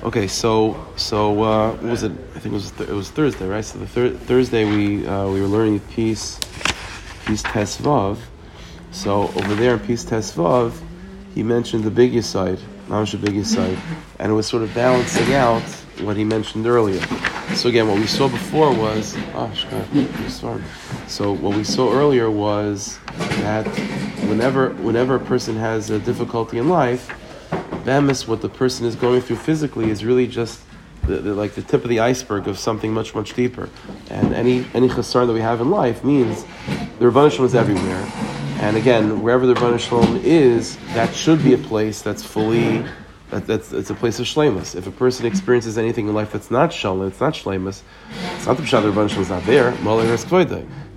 Okay, so so uh, what was it? I think it was th- it was Thursday, right? So the thir- Thursday we uh, we were learning piece piece tesvav. So over there in piece tesvav, he mentioned the big side, the big side, and it was sort of balancing out what he mentioned earlier. So again, what we saw before was oh, sorry. So what we saw earlier was that whenever whenever a person has a difficulty in life bemis, what the person is going through physically is really just the, the, like the tip of the iceberg of something much much deeper. And any any chasar that we have in life means the Ribbono Shel Olam is everywhere. And again, wherever the Ribbono Shel Olam is, that should be a place that's fully that, that's it's a place of shlemus. If a person experiences anything in life that's not shalom, it's not shlemus, it's not the pshat the Shalom is not there.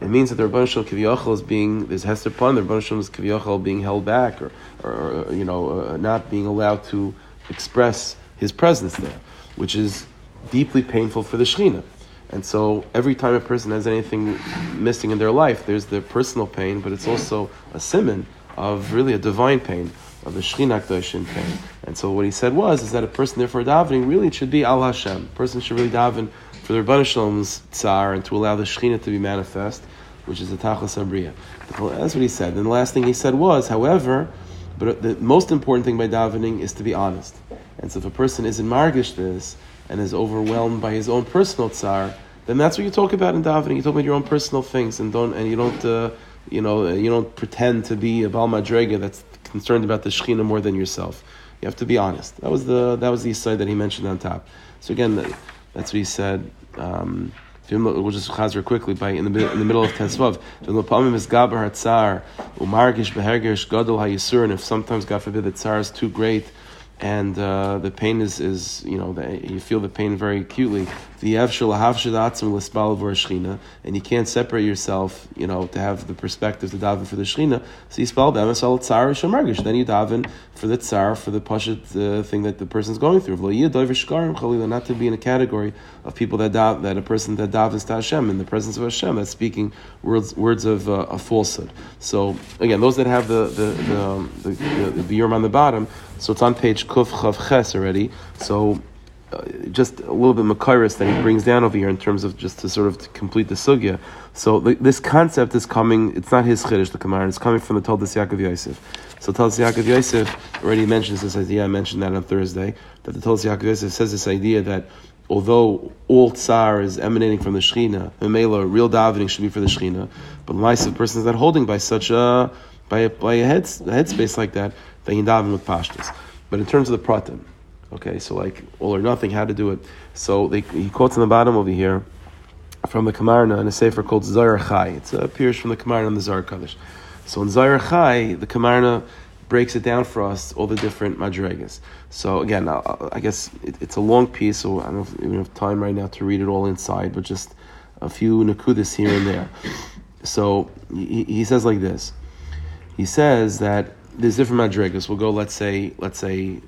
It means that the Ribbono Shel Olam kiviyachol is being there's hester pun. The Ribbono Shel Olam is kiviyachol being held back or, or, you know uh, not being allowed to express his presence there, which is deeply painful for the Shekhinah. And so every time a person has anything missing in their life, there's the personal pain, but it's also a simon of really a divine pain of the Shekhinah Kedoshin pain. And so what he said was, is that a person therefore davening, really it should be Al Hashem. A person should really daven for the Ribbono Shel Olam's tsar and to allow the Shekhinah to be manifest, which is the Tachlis Abriya. That's what he said. And the last thing he said was, however, but the most important thing by davening is to be honest. And so if a person isn't margish this and is overwhelmed by his own personal tsar, then that's what you talk about in davening. You talk about your own personal things and don't and you don't uh, you know you don't pretend to be a Baal Madrega that's concerned about the Shekhinah more than yourself. You have to be honest. That was the that was the side that he mentioned on top. So again, that's what he said. Um, we'll just chazer quickly by in the in the middle of Tesvav. And if sometimes, God forbid, the tsar is too great, and uh, the pain is, is you know the, you feel the pain very acutely. The and you can't separate yourself, you know, to have the perspective to daven for the shechina. So you spell bemes al tsar Then you daven for the tzar for the pashat uh, thing that the person's going through. Not to be in a category of people that dav, that a person that davens to Hashem in the presence of Hashem that's speaking words words of, uh, of falsehood. So again, those that have the the the, um, the, the, the on the bottom. So it's on page Kuf Chav Ches already. So Uh, just a little bit Makairis that he brings down over here in terms of just to sort of to complete the sugya. So the, this concept is coming, it's not his chiddush, the Kamar, it's coming from the Toldos Yaakov Yosef. So Toldos Yaakov Yosef already mentions this idea, I mentioned that on Thursday, that the Toldos Yaakov Yosef says this idea that although all tsar is emanating from the Shechina, Memela, real davening should be for the Shechina, but the person is not holding by such a, by a, by a, head, a headspace like that, then you daven with pashtas. But in terms of the pratim, okay, so like all or nothing, how to do it. So they, he quotes on the bottom over here from the Kamarna in a sefer called Zohar Chai. It appears from the Kamarna in the Zohar Kaddish. So in Zohar Chai, the Kamarna breaks it down for us, all the different madrigas. So again, I, I guess it, it's a long piece, so I don't if we have time right now to read it all inside, but just a few nakudas here and there. So he, he says like this. He says that there's different madrigas. We'll go, let's say, let's say,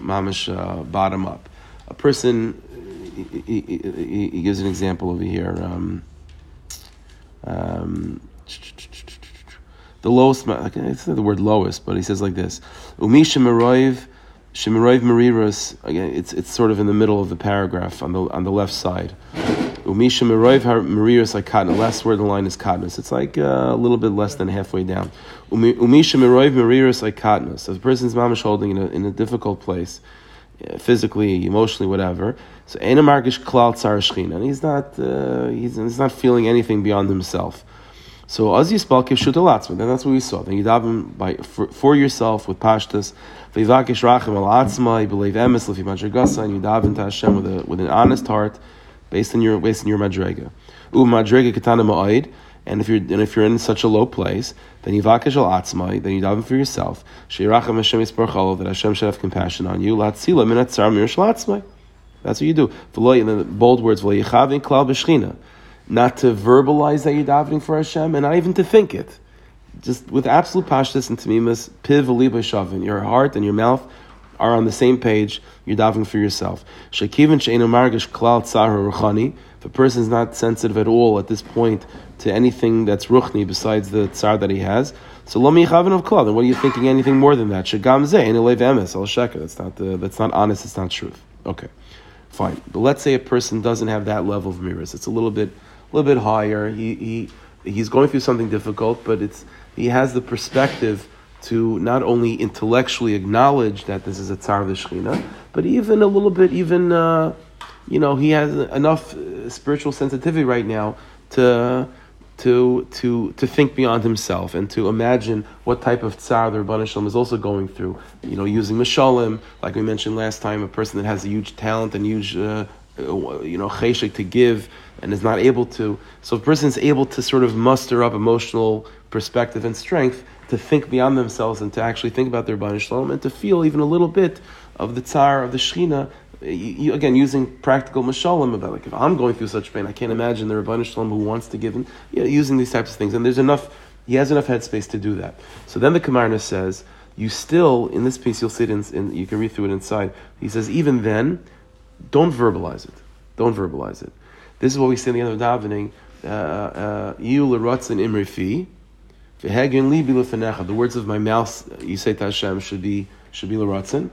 mamish uh, bottom up. A person, he, he, he, gives an example over here. Um, um, the lowest, it's not the word lowest, but he says like this: Umi shemiroiv, shemiroiv. Again, it's it's sort of in the middle of the paragraph on the on the left side. Umisha Meroiv Mariris like cotton. Last word the line is cottonus. It's like uh, a little bit less than halfway down. Umisha Meroiv Mariris like cottonus. So the person's mamish holding in a, in a difficult place, physically, emotionally, whatever. So Enamarkish Klal Tsar and he's not uh, he's, he's not feeling anything beyond himself. So az yispal kivshut alatzma. Then that's what we saw. Then you daven by for, for yourself with pashtas. V'yivakish rachim alatzma. You believe emes lefi madrigasa, and you daven to Hashem with a with an honest heart based on your based on your madrega. U madrega katana ma'id. And if you're and if you're in such a low place, then you vakish al atzmai, then you daven for yourself. Sheiracham Hashem yisparchalo that Hashem should have compassion on you. Latzila minat tzar mir shalatzmai. That's what you do. And then the bold words, v'yichavin klal b'shchina. Not to verbalize that you're davening for Hashem, and not even to think it. Just with absolute pashtas and tamimas, piv v'liba shavin. Your heart and your mouth are on the same page, you're davening for yourself. If a person is not sensitive at all at this point to anything that's ruchni besides the tsar that he has, so lo chavin of klal. Then what are you thinking anything more than that? Al. That's not the, that's not honest. It's not truth. Okay, fine. But let's say a person doesn't have that level of miras. It's a little bit, little bit higher. He, he he's going through something difficult, but it's he has the perspective to not only intellectually acknowledge that this is a tsar of the Shekhinah, but even a little bit, even, uh, you know, he has enough uh, spiritual sensitivity right now to, to, to, to think beyond himself and to imagine what type of tsar the Ribbono Shel Olam is also going through. You know, using Mishalim, like we mentioned last time, a person that has a huge talent and huge, uh, uh you know, cheshik to give and is not able to. So if a person is able to sort of muster up emotional perspective and strength, to think beyond themselves and to actually think about their Ribbono Shel Olam and to feel even a little bit of the tsar of the Shechina. You, again, using practical mashalim about like if I'm going through such pain, I can't imagine the Ribbono Shel Olam who wants to give, and you know, using these types of things. And there's enough, he has enough headspace to do that. So then the Kamarna says, you still in this piece you'll see it in, in, you can read through it inside. He says even then, don't verbalize it. Don't verbalize it. This is what we say in the end of davening. Uh, uh, you l'ratzin imrifi, the words of my mouth, you say to Hashem, should be should be l'ratzin,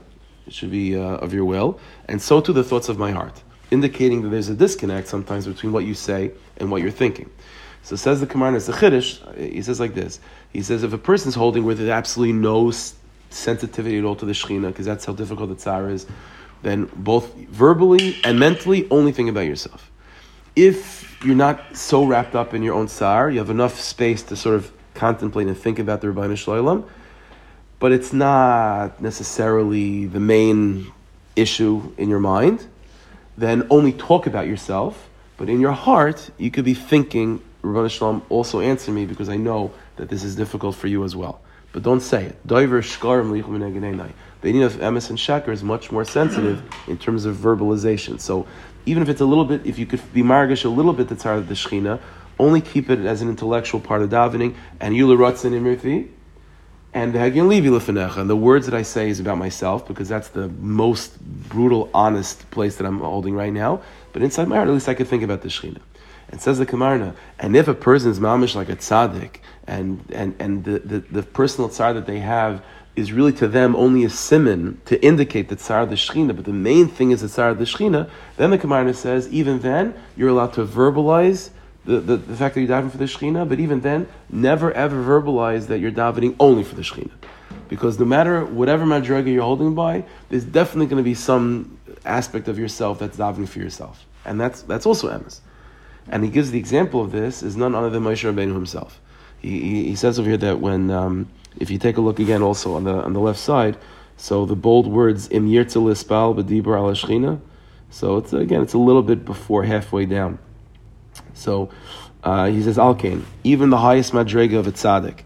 it should be uh, of your will, and so too the thoughts of my heart, indicating that there's a disconnect sometimes between what you say and what you're thinking. So says the it's a chiddush. He says like this. He says if a person's holding with absolutely no sensitivity at all to the shechina, because that's how difficult the tsar is, then both verbally and mentally, only think about yourself. If you're not so wrapped up in your own tsar, you have enough space to sort of contemplate and think about the Ribbono Shel Olam, but it's not necessarily the main issue in your mind, then only talk about yourself. But in your heart, you could be thinking, Ribbono Shel Olam, also answer me because I know that this is difficult for you as well. But don't say it. The idea of emes and sheker is much more sensitive in terms of verbalization. So even if it's a little bit, if you could be margish a little bit the tzar of the shechina, only keep it as an intellectual part of davening, and you l'ratzin imrifi, and the hagin levi lefenecha. And the words that I say is about myself because that's the most brutal, honest place that I'm holding right now. But inside my heart, at least I could think about the shechina. And says the Kamarna, and if a person is mamish like a tzaddik, and and and the, the, the personal tzar that they have is really to them only a simon to indicate the tsar of the shechina, but the main thing is the tsar of the shechina, then the Kamarna says, even then, you're allowed to verbalize the, the, the fact that you're davening for the Shekhinah, but even then, never ever verbalize that you're davening only for the Shekhinah. Because no matter whatever madriga you're holding by, there's definitely going to be some aspect of yourself that's davening for yourself. And that's, that's also emes. And he gives the example of this is none other than Moshe Rabbeinu himself. He, he, he, says over here that when, um, if you take a look again also on the, on the left side, so the bold words, Im yirtzel ispal b'dibur al so it's again, it's a little bit before halfway down. So uh, he says Alkain, even the highest madrega of a tzaddik,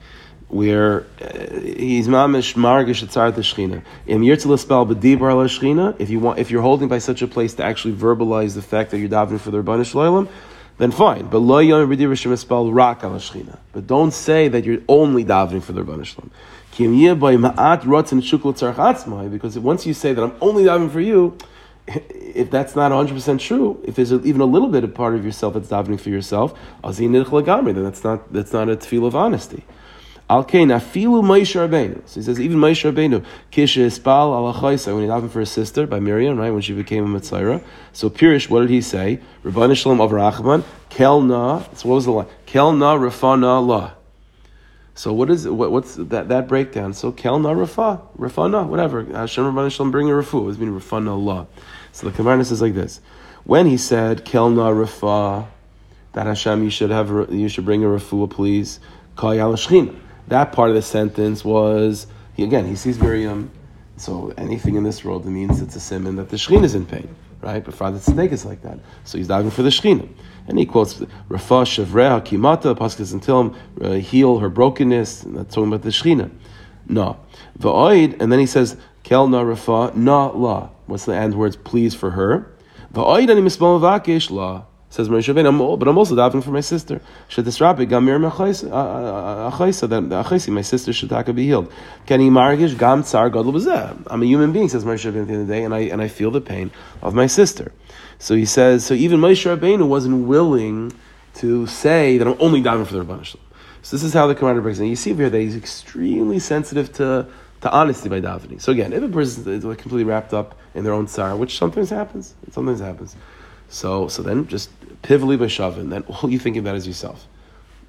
where uh, he's mamish margish atzar the shechina. Im yirtzil spell b'dibar la shechina. If you want, if you're holding by such a place to actually verbalize the fact that you're davening for the Ribbono Shel Olam, then fine. But lo yom b'dibar spell rak al shechina. But don't say that you're only davening for the Ribbono Shel Olam. Because once you say that I'm only davening for you, if that's not 100% true, if there's even a little bit of part of yourself that's davening for yourself, then that's not, that's not a tefillah of honesty. So he says even Moshe Rabbeinu kisha ispal al when he davened for his sister by Miriam, right when she became a mitzvah. So Pirish, what did he say? Ribbono Shel Olam Rachman kel na. So what was the line? Kel na rafana la. So what is what, what's that that breakdown? So kel na rafa rafana whatever uh, Hashem Ribbono Shel Olam bring a rafu. It's mean rafana Allah. So the Kamarna says like this: When he said "Kelna Rafa," that Hashem you should have you should bring a refuah, please. That part of the sentence was he, again he sees Miriam. So anything in this world it means it's a simon that the Shekhinah is in pain, right? But Father Tzedek is like that, so he's diving for the Shekhinah. And he quotes Rafa Shavreha Kimata, Paskas until him uh, heal her brokenness. And that's talking about the Shekhinah. No, va'oid, and then he says Kel na Rafa na la. What's the end words? Please for her. Va'oid ani vakish la. Says Moshe Rabbeinu, but I'm also davening for my sister. Should this rabbi gamir achaisa that achaisi my sister should be healed? Can he margish gam tsar gadol I'm a human being, says Moshe Rabbeinu at the end of the day, and I and I feel the pain of my sister. So he says, so even Moshe Rabbeinu wasn't willing to say that I'm only davening for the Rebbeinu So this is how the Kamarna breaks down. You see here that he's extremely sensitive to to honesty by davening. So again, if a person is completely wrapped up in their own sorrow, which sometimes happens, sometimes happens. So so then just pivotally by shavin, then all you think about is yourself.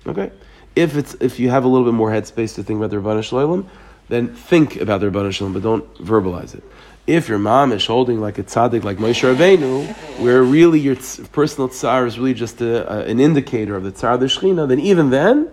Okay? If it's if you have a little bit more headspace to think about the Ribbono Shel Olam, then think about the Ribbono Shel Olam, but don't verbalize it. If your mom is holding like a tzaddik like Moshe Rabbeinu, where really your personal tsar is really just a, a, an indicator of the tsar of the Shechina, then even then,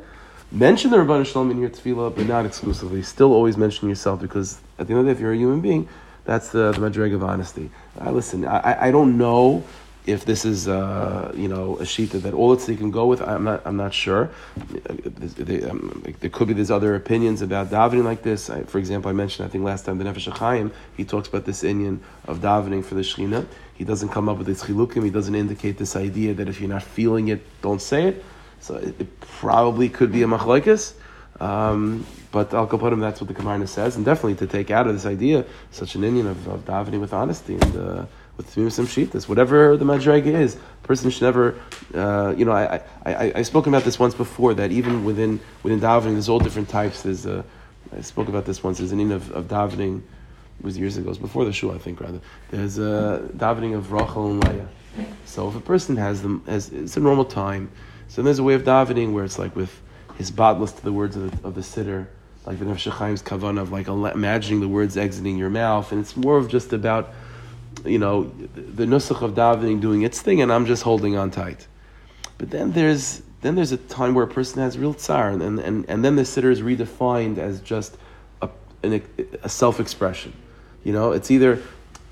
mention the Ribbono Shel Olam in your tefillah, but not exclusively. Still always mention yourself because at the end of the day, if you're a human being, that's the, the madreg of honesty. Uh, listen, I, I don't know if this is uh, you know a shita that all it's they can go with, I'm not I'm not sure. They, um, there could be there's other opinions about davening like this. I, for example, I mentioned I think last time the Nefesh Chaim he talks about this inyan of davening for the Shechina. He doesn't come up with its chilukim. He doesn't indicate this idea that if you're not feeling it, don't say it. So it, it probably could be a machlokes. Um, but Al Kapodim, that's what the Kamarna says, and definitely to take out of this idea such an inyan of, of davening with honesty and. Uh, with some shitas, whatever the madrega is. A person should never, uh, you know, I, I, I, spoke about this once before that even within within davening, there's all different types. There's a, I spoke about this once. There's an in of, of davening, it was years ago, it was before the shul, I think rather. There's a davening of Rachel and Leah. So if a person has them, has it's a normal time. So there's a way of davening where it's like with his batless to the words of the, of the siddur, like the Nefesh Chaim's kavanah of like imagining the words exiting your mouth, and it's more of just about you know, the nusach of davening doing its thing, and I'm just holding on tight. But then there's then there's a time where a person has real tsar, and and, and then the siddur is redefined as just a, an, a self expression. You know, it's either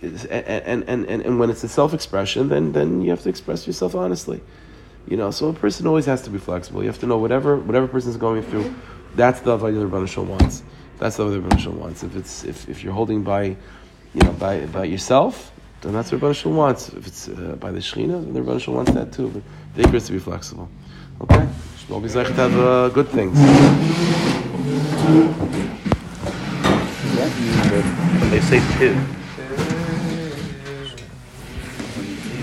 and, and, and, and when it's a self expression, then then you have to express yourself honestly. You know, so a person always has to be flexible. You have to know whatever whatever person is going through, that's the avodah the wants. That's the avodah the wants. If it's if, if you're holding by, you know, by by yourself, then that's what Rebbe wants. If it's uh, by the Shechina, then the Rebbe wants that too. But the Iker is to be flexible. Okay? Always like to have uh, good things. They say two.